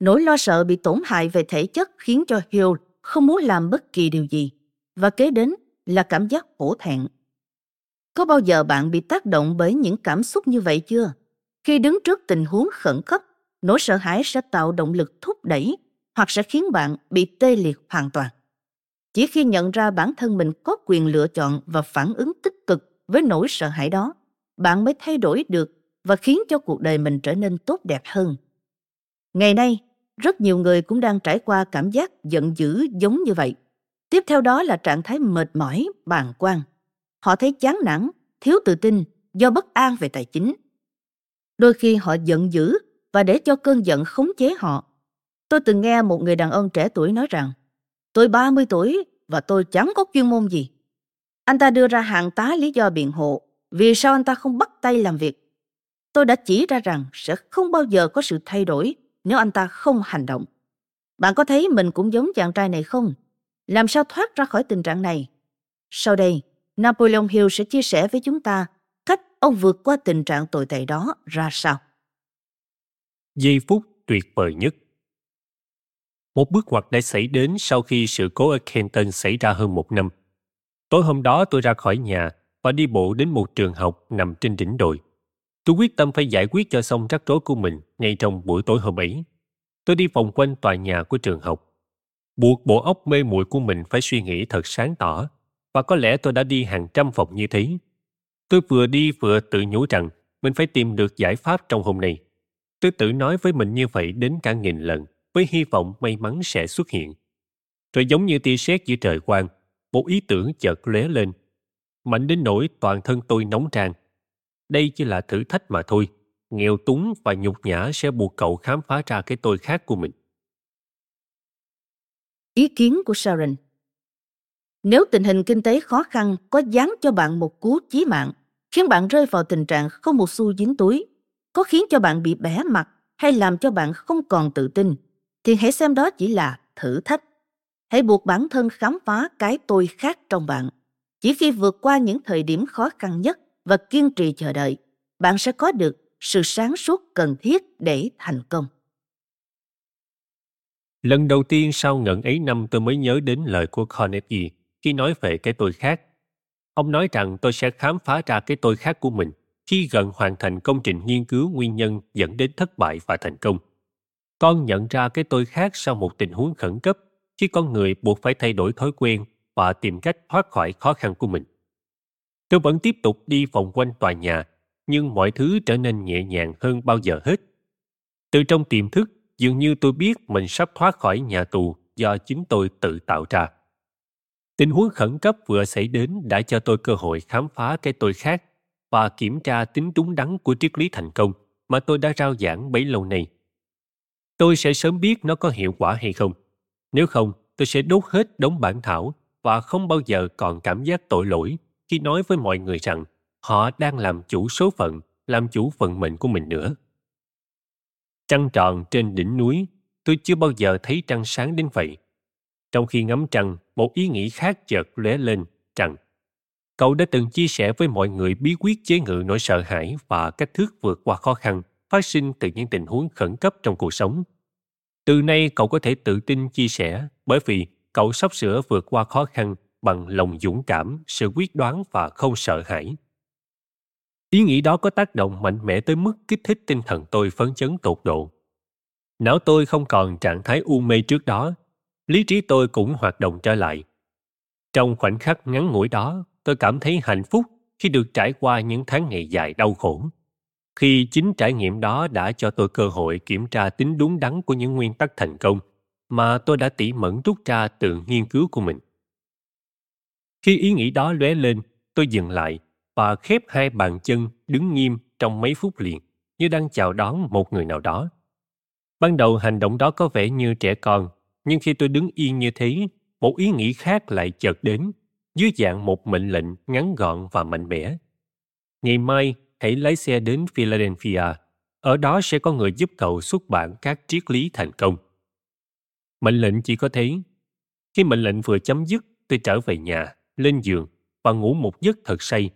Nỗi lo sợ bị tổn hại về thể chất khiến cho Hill không muốn làm bất kỳ điều gì và kế đến là cảm giác hổ thẹn. Có bao giờ bạn bị tác động bởi những cảm xúc như vậy chưa? Khi đứng trước tình huống khẩn cấp, nỗi sợ hãi sẽ tạo động lực thúc đẩy hoặc sẽ khiến bạn bị tê liệt hoàn toàn. Chỉ khi nhận ra bản thân mình có quyền lựa chọn và phản ứng tích cực với nỗi sợ hãi đó, bạn mới thay đổi được và khiến cho cuộc đời mình trở nên tốt đẹp hơn. Ngày nay, rất nhiều người cũng đang trải qua cảm giác giận dữ giống như vậy. Tiếp theo đó là trạng thái mệt mỏi, bàng quan. Họ thấy chán nản, thiếu tự tin do bất an về tài chính. Đôi khi họ giận dữ và để cho cơn giận khống chế họ. Tôi từng nghe một người đàn ông trẻ tuổi nói rằng Tôi 30 tuổi và tôi chẳng có chuyên môn gì. Anh ta đưa ra hàng tá lý do biện hộ vì sao anh ta không bắt tay làm việc. Tôi đã chỉ ra rằng sẽ không bao giờ có sự thay đổi nếu anh ta không hành động. Bạn có thấy mình cũng giống chàng trai này không? Làm sao thoát ra khỏi tình trạng này? Sau đây, Napoleon Hill sẽ chia sẻ với chúng ta cách ông vượt qua tình trạng tồi tệ đó ra sao. Giây phút tuyệt vời nhất Một bước ngoặt đã xảy đến sau khi sự cố ở Kenton xảy ra hơn một năm. Tối hôm đó tôi ra khỏi nhà và đi bộ đến một trường học nằm trên đỉnh đồi. Tôi quyết tâm phải giải quyết cho xong rắc rối của mình ngay trong buổi tối hôm ấy. Tôi đi vòng quanh tòa nhà của trường học. Buộc bộ óc mê muội của mình phải suy nghĩ thật sáng tỏ và có lẽ tôi đã đi hàng trăm phòng như thế. Tôi vừa đi vừa tự nhủ rằng mình phải tìm được giải pháp trong hôm nay. Tôi tự nói với mình như vậy đến cả nghìn lần, với hy vọng may mắn sẽ xuất hiện. Rồi giống như tia sét giữa trời quang, một ý tưởng chợt lóe lên. Mạnh đến nỗi toàn thân tôi nóng tràn. Đây chỉ là thử thách mà thôi. Nghèo túng và nhục nhã sẽ buộc cậu khám phá ra cái tôi khác của mình. Ý kiến của Sharon nếu tình hình kinh tế khó khăn có dán cho bạn một cú chí mạng, khiến bạn rơi vào tình trạng không một xu dính túi, có khiến cho bạn bị bẻ mặt hay làm cho bạn không còn tự tin, thì hãy xem đó chỉ là thử thách. Hãy buộc bản thân khám phá cái tôi khác trong bạn. Chỉ khi vượt qua những thời điểm khó khăn nhất và kiên trì chờ đợi, bạn sẽ có được sự sáng suốt cần thiết để thành công. Lần đầu tiên sau ngần ấy năm tôi mới nhớ đến lời của Carnegie khi nói về cái tôi khác. Ông nói rằng tôi sẽ khám phá ra cái tôi khác của mình khi gần hoàn thành công trình nghiên cứu nguyên nhân dẫn đến thất bại và thành công. Con nhận ra cái tôi khác sau một tình huống khẩn cấp khi con người buộc phải thay đổi thói quen và tìm cách thoát khỏi khó khăn của mình. Tôi vẫn tiếp tục đi vòng quanh tòa nhà, nhưng mọi thứ trở nên nhẹ nhàng hơn bao giờ hết. Từ trong tiềm thức, dường như tôi biết mình sắp thoát khỏi nhà tù do chính tôi tự tạo ra. Tình huống khẩn cấp vừa xảy đến đã cho tôi cơ hội khám phá cái tôi khác và kiểm tra tính đúng đắn của triết lý thành công mà tôi đã rao giảng bấy lâu nay. Tôi sẽ sớm biết nó có hiệu quả hay không. Nếu không, tôi sẽ đốt hết đống bản thảo và không bao giờ còn cảm giác tội lỗi khi nói với mọi người rằng họ đang làm chủ số phận, làm chủ vận mệnh của mình nữa. Trăng tròn trên đỉnh núi, tôi chưa bao giờ thấy trăng sáng đến vậy. Trong khi ngắm trăng, một ý nghĩ khác chợt lóe lên rằng cậu đã từng chia sẻ với mọi người bí quyết chế ngự nỗi sợ hãi và cách thức vượt qua khó khăn phát sinh từ những tình huống khẩn cấp trong cuộc sống. Từ nay cậu có thể tự tin chia sẻ bởi vì cậu sắp sửa vượt qua khó khăn bằng lòng dũng cảm, sự quyết đoán và không sợ hãi. Ý nghĩ đó có tác động mạnh mẽ tới mức kích thích tinh thần tôi phấn chấn tột độ. Não tôi không còn trạng thái u mê trước đó, lý trí tôi cũng hoạt động trở lại. Trong khoảnh khắc ngắn ngủi đó, tôi cảm thấy hạnh phúc khi được trải qua những tháng ngày dài đau khổ. Khi chính trải nghiệm đó đã cho tôi cơ hội kiểm tra tính đúng đắn của những nguyên tắc thành công mà tôi đã tỉ mẩn rút ra từ nghiên cứu của mình. Khi ý nghĩ đó lóe lên, tôi dừng lại và khép hai bàn chân đứng nghiêm trong mấy phút liền, như đang chào đón một người nào đó. Ban đầu hành động đó có vẻ như trẻ con, nhưng khi tôi đứng yên như thế, một ý nghĩ khác lại chợt đến, dưới dạng một mệnh lệnh ngắn gọn và mạnh mẽ. Ngày mai, hãy lái xe đến Philadelphia. Ở đó sẽ có người giúp cậu xuất bản các triết lý thành công. Mệnh lệnh chỉ có thế. Khi mệnh lệnh vừa chấm dứt, tôi trở về nhà, lên giường và ngủ một giấc thật say.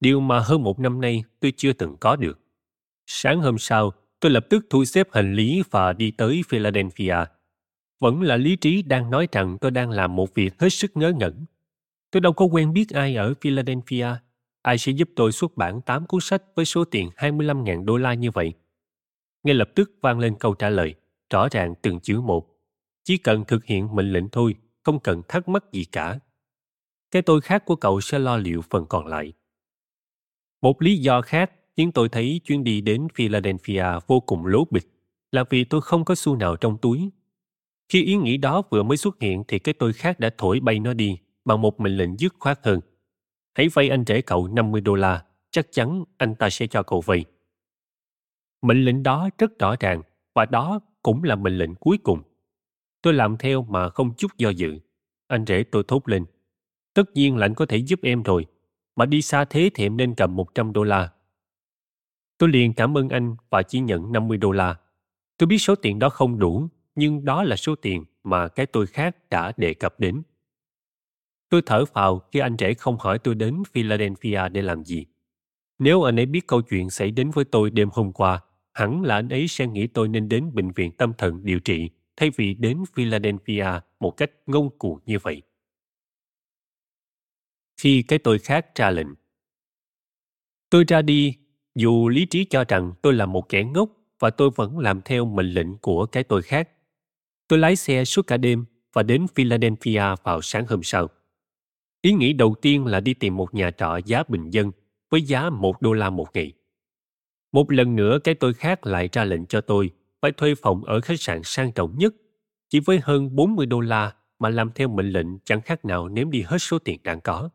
Điều mà hơn một năm nay tôi chưa từng có được. Sáng hôm sau, tôi lập tức thu xếp hành lý và đi tới Philadelphia. Vẫn là lý trí đang nói rằng tôi đang làm một việc hết sức ngớ ngẩn. Tôi đâu có quen biết ai ở Philadelphia. Ai sẽ giúp tôi xuất bản 8 cuốn sách với số tiền 25.000 đô la như vậy? Ngay lập tức vang lên câu trả lời, rõ ràng từng chữ một. Chỉ cần thực hiện mệnh lệnh thôi, không cần thắc mắc gì cả. Cái tôi khác của cậu sẽ lo liệu phần còn lại. Một lý do khác khiến tôi thấy chuyến đi đến Philadelphia vô cùng lố bịch là vì tôi không có xu nào trong túi. Khi ý nghĩ đó vừa mới xuất hiện thì cái tôi khác đã thổi bay nó đi bằng một mệnh lệnh dứt khoát hơn. Hãy vay anh rể cậu 50 đô la, chắc chắn anh ta sẽ cho cậu vay. Mệnh lệnh đó rất rõ ràng và đó cũng là mệnh lệnh cuối cùng. Tôi làm theo mà không chút do dự. Anh rể tôi thốt lên. Tất nhiên là anh có thể giúp em rồi. Mà đi xa thế thì em nên cầm 100 đô la. Tôi liền cảm ơn anh và chỉ nhận 50 đô la. Tôi biết số tiền đó không đủ, nhưng đó là số tiền mà cái tôi khác đã đề cập đến. Tôi thở phào khi anh rể không hỏi tôi đến Philadelphia để làm gì. Nếu anh ấy biết câu chuyện xảy đến với tôi đêm hôm qua, hẳn là anh ấy sẽ nghĩ tôi nên đến bệnh viện tâm thần điều trị thay vì đến Philadelphia một cách ngông cuồng như vậy. Khi cái tôi khác ra lệnh. Tôi ra đi, dù lý trí cho rằng tôi là một kẻ ngốc và tôi vẫn làm theo mệnh lệnh của cái tôi khác. Tôi lái xe suốt cả đêm và đến Philadelphia vào sáng hôm sau. Ý nghĩ đầu tiên là đi tìm một nhà trọ giá bình dân, với giá một đô la một ngày. Một lần nữa cái tôi khác lại ra lệnh cho tôi phải thuê phòng ở khách sạn sang trọng nhất, chỉ với hơn 40 đô la mà làm theo mệnh lệnh chẳng khác nào ném đi hết số tiền đang có.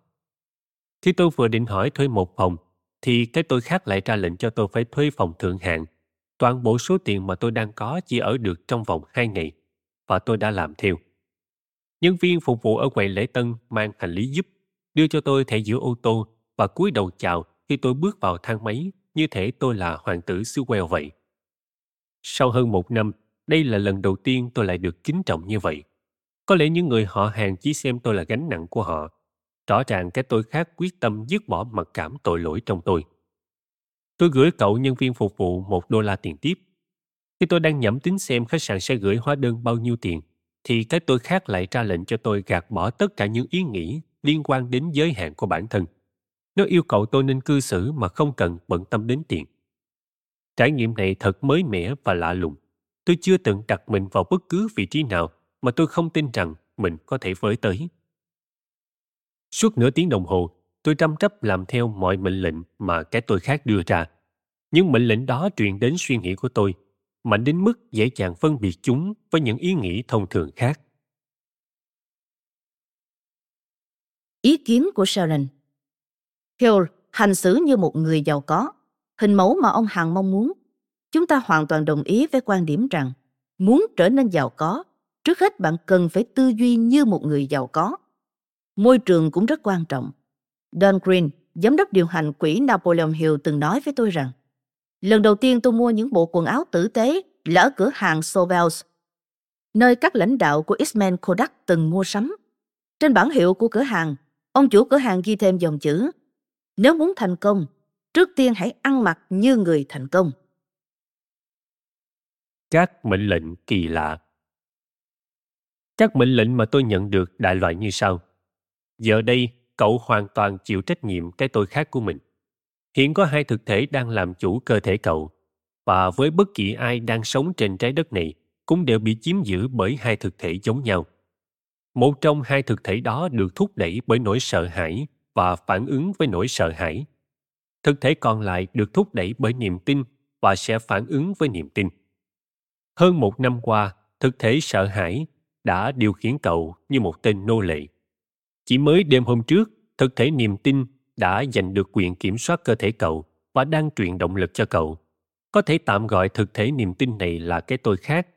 Khi tôi vừa định hỏi thuê một phòng, thì cái tôi khác lại ra lệnh cho tôi phải thuê phòng thượng hạng. Toàn bộ số tiền mà tôi đang có chỉ ở được trong vòng hai ngày, và tôi đã làm theo. Nhân viên phục vụ ở quầy lễ tân mang hành lý giúp, đưa cho tôi thẻ giữa ô tô và cúi đầu chào khi tôi bước vào thang máy như thể tôi là hoàng tử xứ Wales vậy. Sau hơn một năm, đây là lần đầu tiên tôi lại được kính trọng như vậy. Có lẽ những người họ hàng chỉ xem tôi là gánh nặng của họ. Rõ ràng cái tôi khác quyết tâm dứt bỏ mặc cảm tội lỗi trong tôi. Tôi gửi cậu nhân viên phục vụ một đô la tiền tiếp. Khi tôi đang nhẩm tính xem khách sạn sẽ gửi hóa đơn bao nhiêu tiền, thì cái tôi khác lại ra lệnh cho tôi gạt bỏ tất cả những ý nghĩ liên quan đến giới hạn của bản thân. Nó yêu cầu tôi nên cư xử mà không cần bận tâm đến tiền. Trải nghiệm này thật mới mẻ và lạ lùng. Tôi chưa từng đặt mình vào bất cứ vị trí nào mà tôi không tin rằng mình có thể với tới. Suốt nửa tiếng đồng hồ, tôi chăm chấp làm theo mọi mệnh lệnh mà cái tôi khác đưa ra. Nhưng mệnh lệnh đó truyền đến suy nghĩ của tôi, mạnh đến mức dễ dàng phân biệt chúng với những ý nghĩ thông thường khác. Ý kiến của Sharon Hill hành xử như một người giàu có, hình mẫu mà ông Hằng mong muốn. Chúng ta hoàn toàn đồng ý với quan điểm rằng muốn trở nên giàu có, trước hết bạn cần phải tư duy như một người giàu có. Môi trường cũng rất quan trọng. Don Green, giám đốc điều hành quỹ Napoleon Hill từng nói với tôi rằng lần đầu tiên tôi mua những bộ quần áo tử tế là ở cửa hàng Sobels, nơi các lãnh đạo của Eastman Kodak từng mua sắm. Trên bản hiệu của cửa hàng, ông chủ cửa hàng ghi thêm dòng chữ nếu muốn thành công, trước tiên hãy ăn mặc như người thành công. Các mệnh lệnh kỳ lạ Các mệnh lệnh mà tôi nhận được đại loại như sau. Giờ đây, cậu hoàn toàn chịu trách nhiệm cái tôi khác của mình. Hiện có hai thực thể đang làm chủ cơ thể cậu, và với bất kỳ ai đang sống trên trái đất này cũng đều bị chiếm giữ bởi hai thực thể giống nhau. Một trong hai thực thể đó được thúc đẩy bởi nỗi sợ hãi và phản ứng với nỗi sợ hãi. Thực thể còn lại được thúc đẩy bởi niềm tin và sẽ phản ứng với niềm tin. Hơn một năm qua, thực thể sợ hãi đã điều khiển cậu như một tên nô lệ. Chỉ mới đêm hôm trước, thực thể niềm tin đã giành được quyền kiểm soát cơ thể cậu và đang truyền động lực cho cậu. Có thể tạm gọi thực thể niềm tin này là cái tôi khác.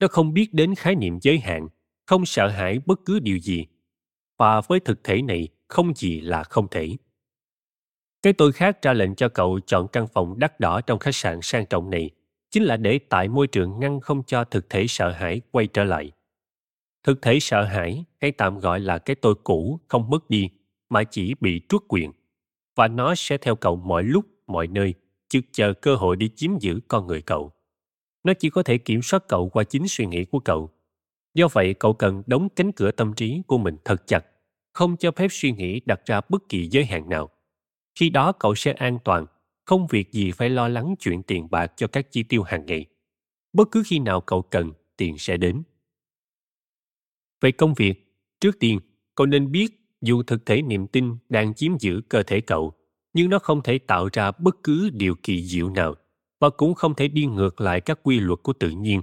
Nó không biết đến khái niệm giới hạn, không sợ hãi bất cứ điều gì. Và với thực thể này, không gì là không thể. Cái tôi khác ra lệnh cho cậu chọn căn phòng đắt đỏ trong khách sạn sang trọng này chính là để tại môi trường ngăn không cho thực thể sợ hãi quay trở lại. Thực thể sợ hãi hay tạm gọi là cái tôi cũ không mất đi mà chỉ bị truất quyền và nó sẽ theo cậu mọi lúc, mọi nơi chứ chờ cơ hội để chiếm giữ con người cậu. Nó chỉ có thể kiểm soát cậu qua chính suy nghĩ của cậu. Do vậy, cậu cần đóng cánh cửa tâm trí của mình thật chặt không cho phép suy nghĩ đặt ra bất kỳ giới hạn nào. Khi đó cậu sẽ an toàn, không việc gì phải lo lắng chuyện tiền bạc cho các chi tiêu hàng ngày. Bất cứ khi nào cậu cần, tiền sẽ đến. Về công việc, trước tiên, cậu nên biết dù thực thể niềm tin đang chiếm giữ cơ thể cậu, nhưng nó không thể tạo ra bất cứ điều kỳ diệu nào và cũng không thể đi ngược lại các quy luật của tự nhiên.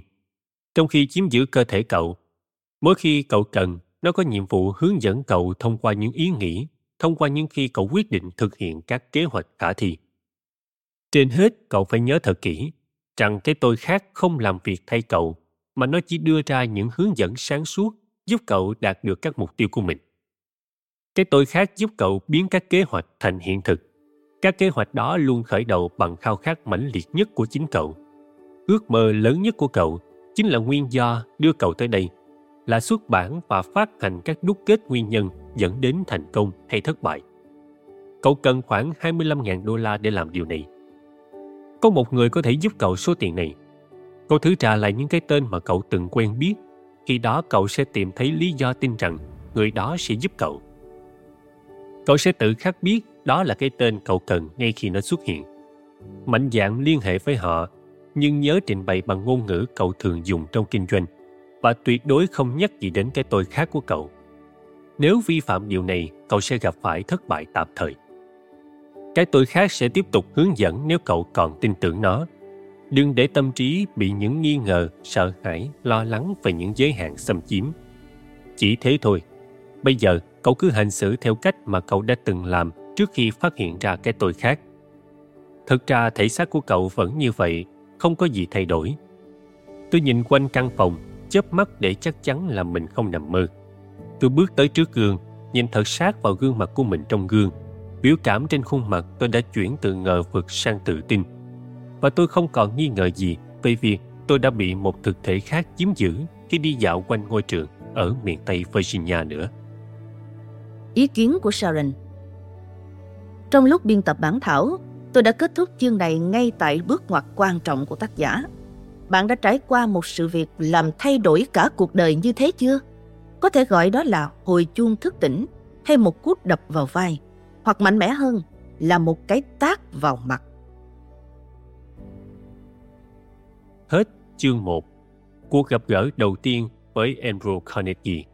Trong khi chiếm giữ cơ thể cậu, mỗi khi cậu cần, nó có nhiệm vụ hướng dẫn cậu thông qua những ý nghĩ, thông qua những khi cậu quyết định thực hiện các kế hoạch khả thi. Trên hết, cậu phải nhớ thật kỹ rằng cái tôi khác không làm việc thay cậu, mà nó chỉ đưa ra những hướng dẫn sáng suốt giúp cậu đạt được các mục tiêu của mình. Cái tôi khác giúp cậu biến các kế hoạch thành hiện thực. Các kế hoạch đó luôn khởi đầu bằng khao khát mãnh liệt nhất của chính cậu. Ước mơ lớn nhất của cậu chính là nguyên do đưa cậu tới đây – là xuất bản và phát hành các đúc kết nguyên nhân dẫn đến thành công hay thất bại. Cậu cần khoảng 25.000 đô la để làm điều này. Có một người có thể giúp cậu số tiền này. Cậu thử trả lại những cái tên mà cậu từng quen biết. Khi đó cậu sẽ tìm thấy lý do tin rằng người đó sẽ giúp cậu. Cậu sẽ tự khắc biết đó là cái tên cậu cần ngay khi nó xuất hiện. Mạnh dạng liên hệ với họ, nhưng nhớ trình bày bằng ngôn ngữ cậu thường dùng trong kinh doanh và tuyệt đối không nhắc gì đến cái tôi khác của cậu. Nếu vi phạm điều này, cậu sẽ gặp phải thất bại tạm thời. Cái tôi khác sẽ tiếp tục hướng dẫn nếu cậu còn tin tưởng nó. Đừng để tâm trí bị những nghi ngờ, sợ hãi, lo lắng về những giới hạn xâm chiếm. Chỉ thế thôi. Bây giờ, cậu cứ hành xử theo cách mà cậu đã từng làm trước khi phát hiện ra cái tôi khác. Thực ra thể xác của cậu vẫn như vậy, không có gì thay đổi. Tôi nhìn quanh căn phòng, chớp mắt để chắc chắn là mình không nằm mơ. Tôi bước tới trước gương, nhìn thật sát vào gương mặt của mình trong gương. Biểu cảm trên khuôn mặt tôi đã chuyển từ ngờ vực sang tự tin. Và tôi không còn nghi ngờ gì về việc tôi đã bị một thực thể khác chiếm giữ khi đi dạo quanh ngôi trường ở miền Tây Virginia nữa. Ý kiến của Sharon Trong lúc biên tập bản thảo, tôi đã kết thúc chương này ngay tại bước ngoặt quan trọng của tác giả. Bạn đã trải qua một sự việc làm thay đổi cả cuộc đời như thế chưa? Có thể gọi đó là hồi chuông thức tỉnh hay một cú đập vào vai, hoặc mạnh mẽ hơn là một cái tác vào mặt. Hết chương 1 Cuộc gặp gỡ đầu tiên với Andrew Carnegie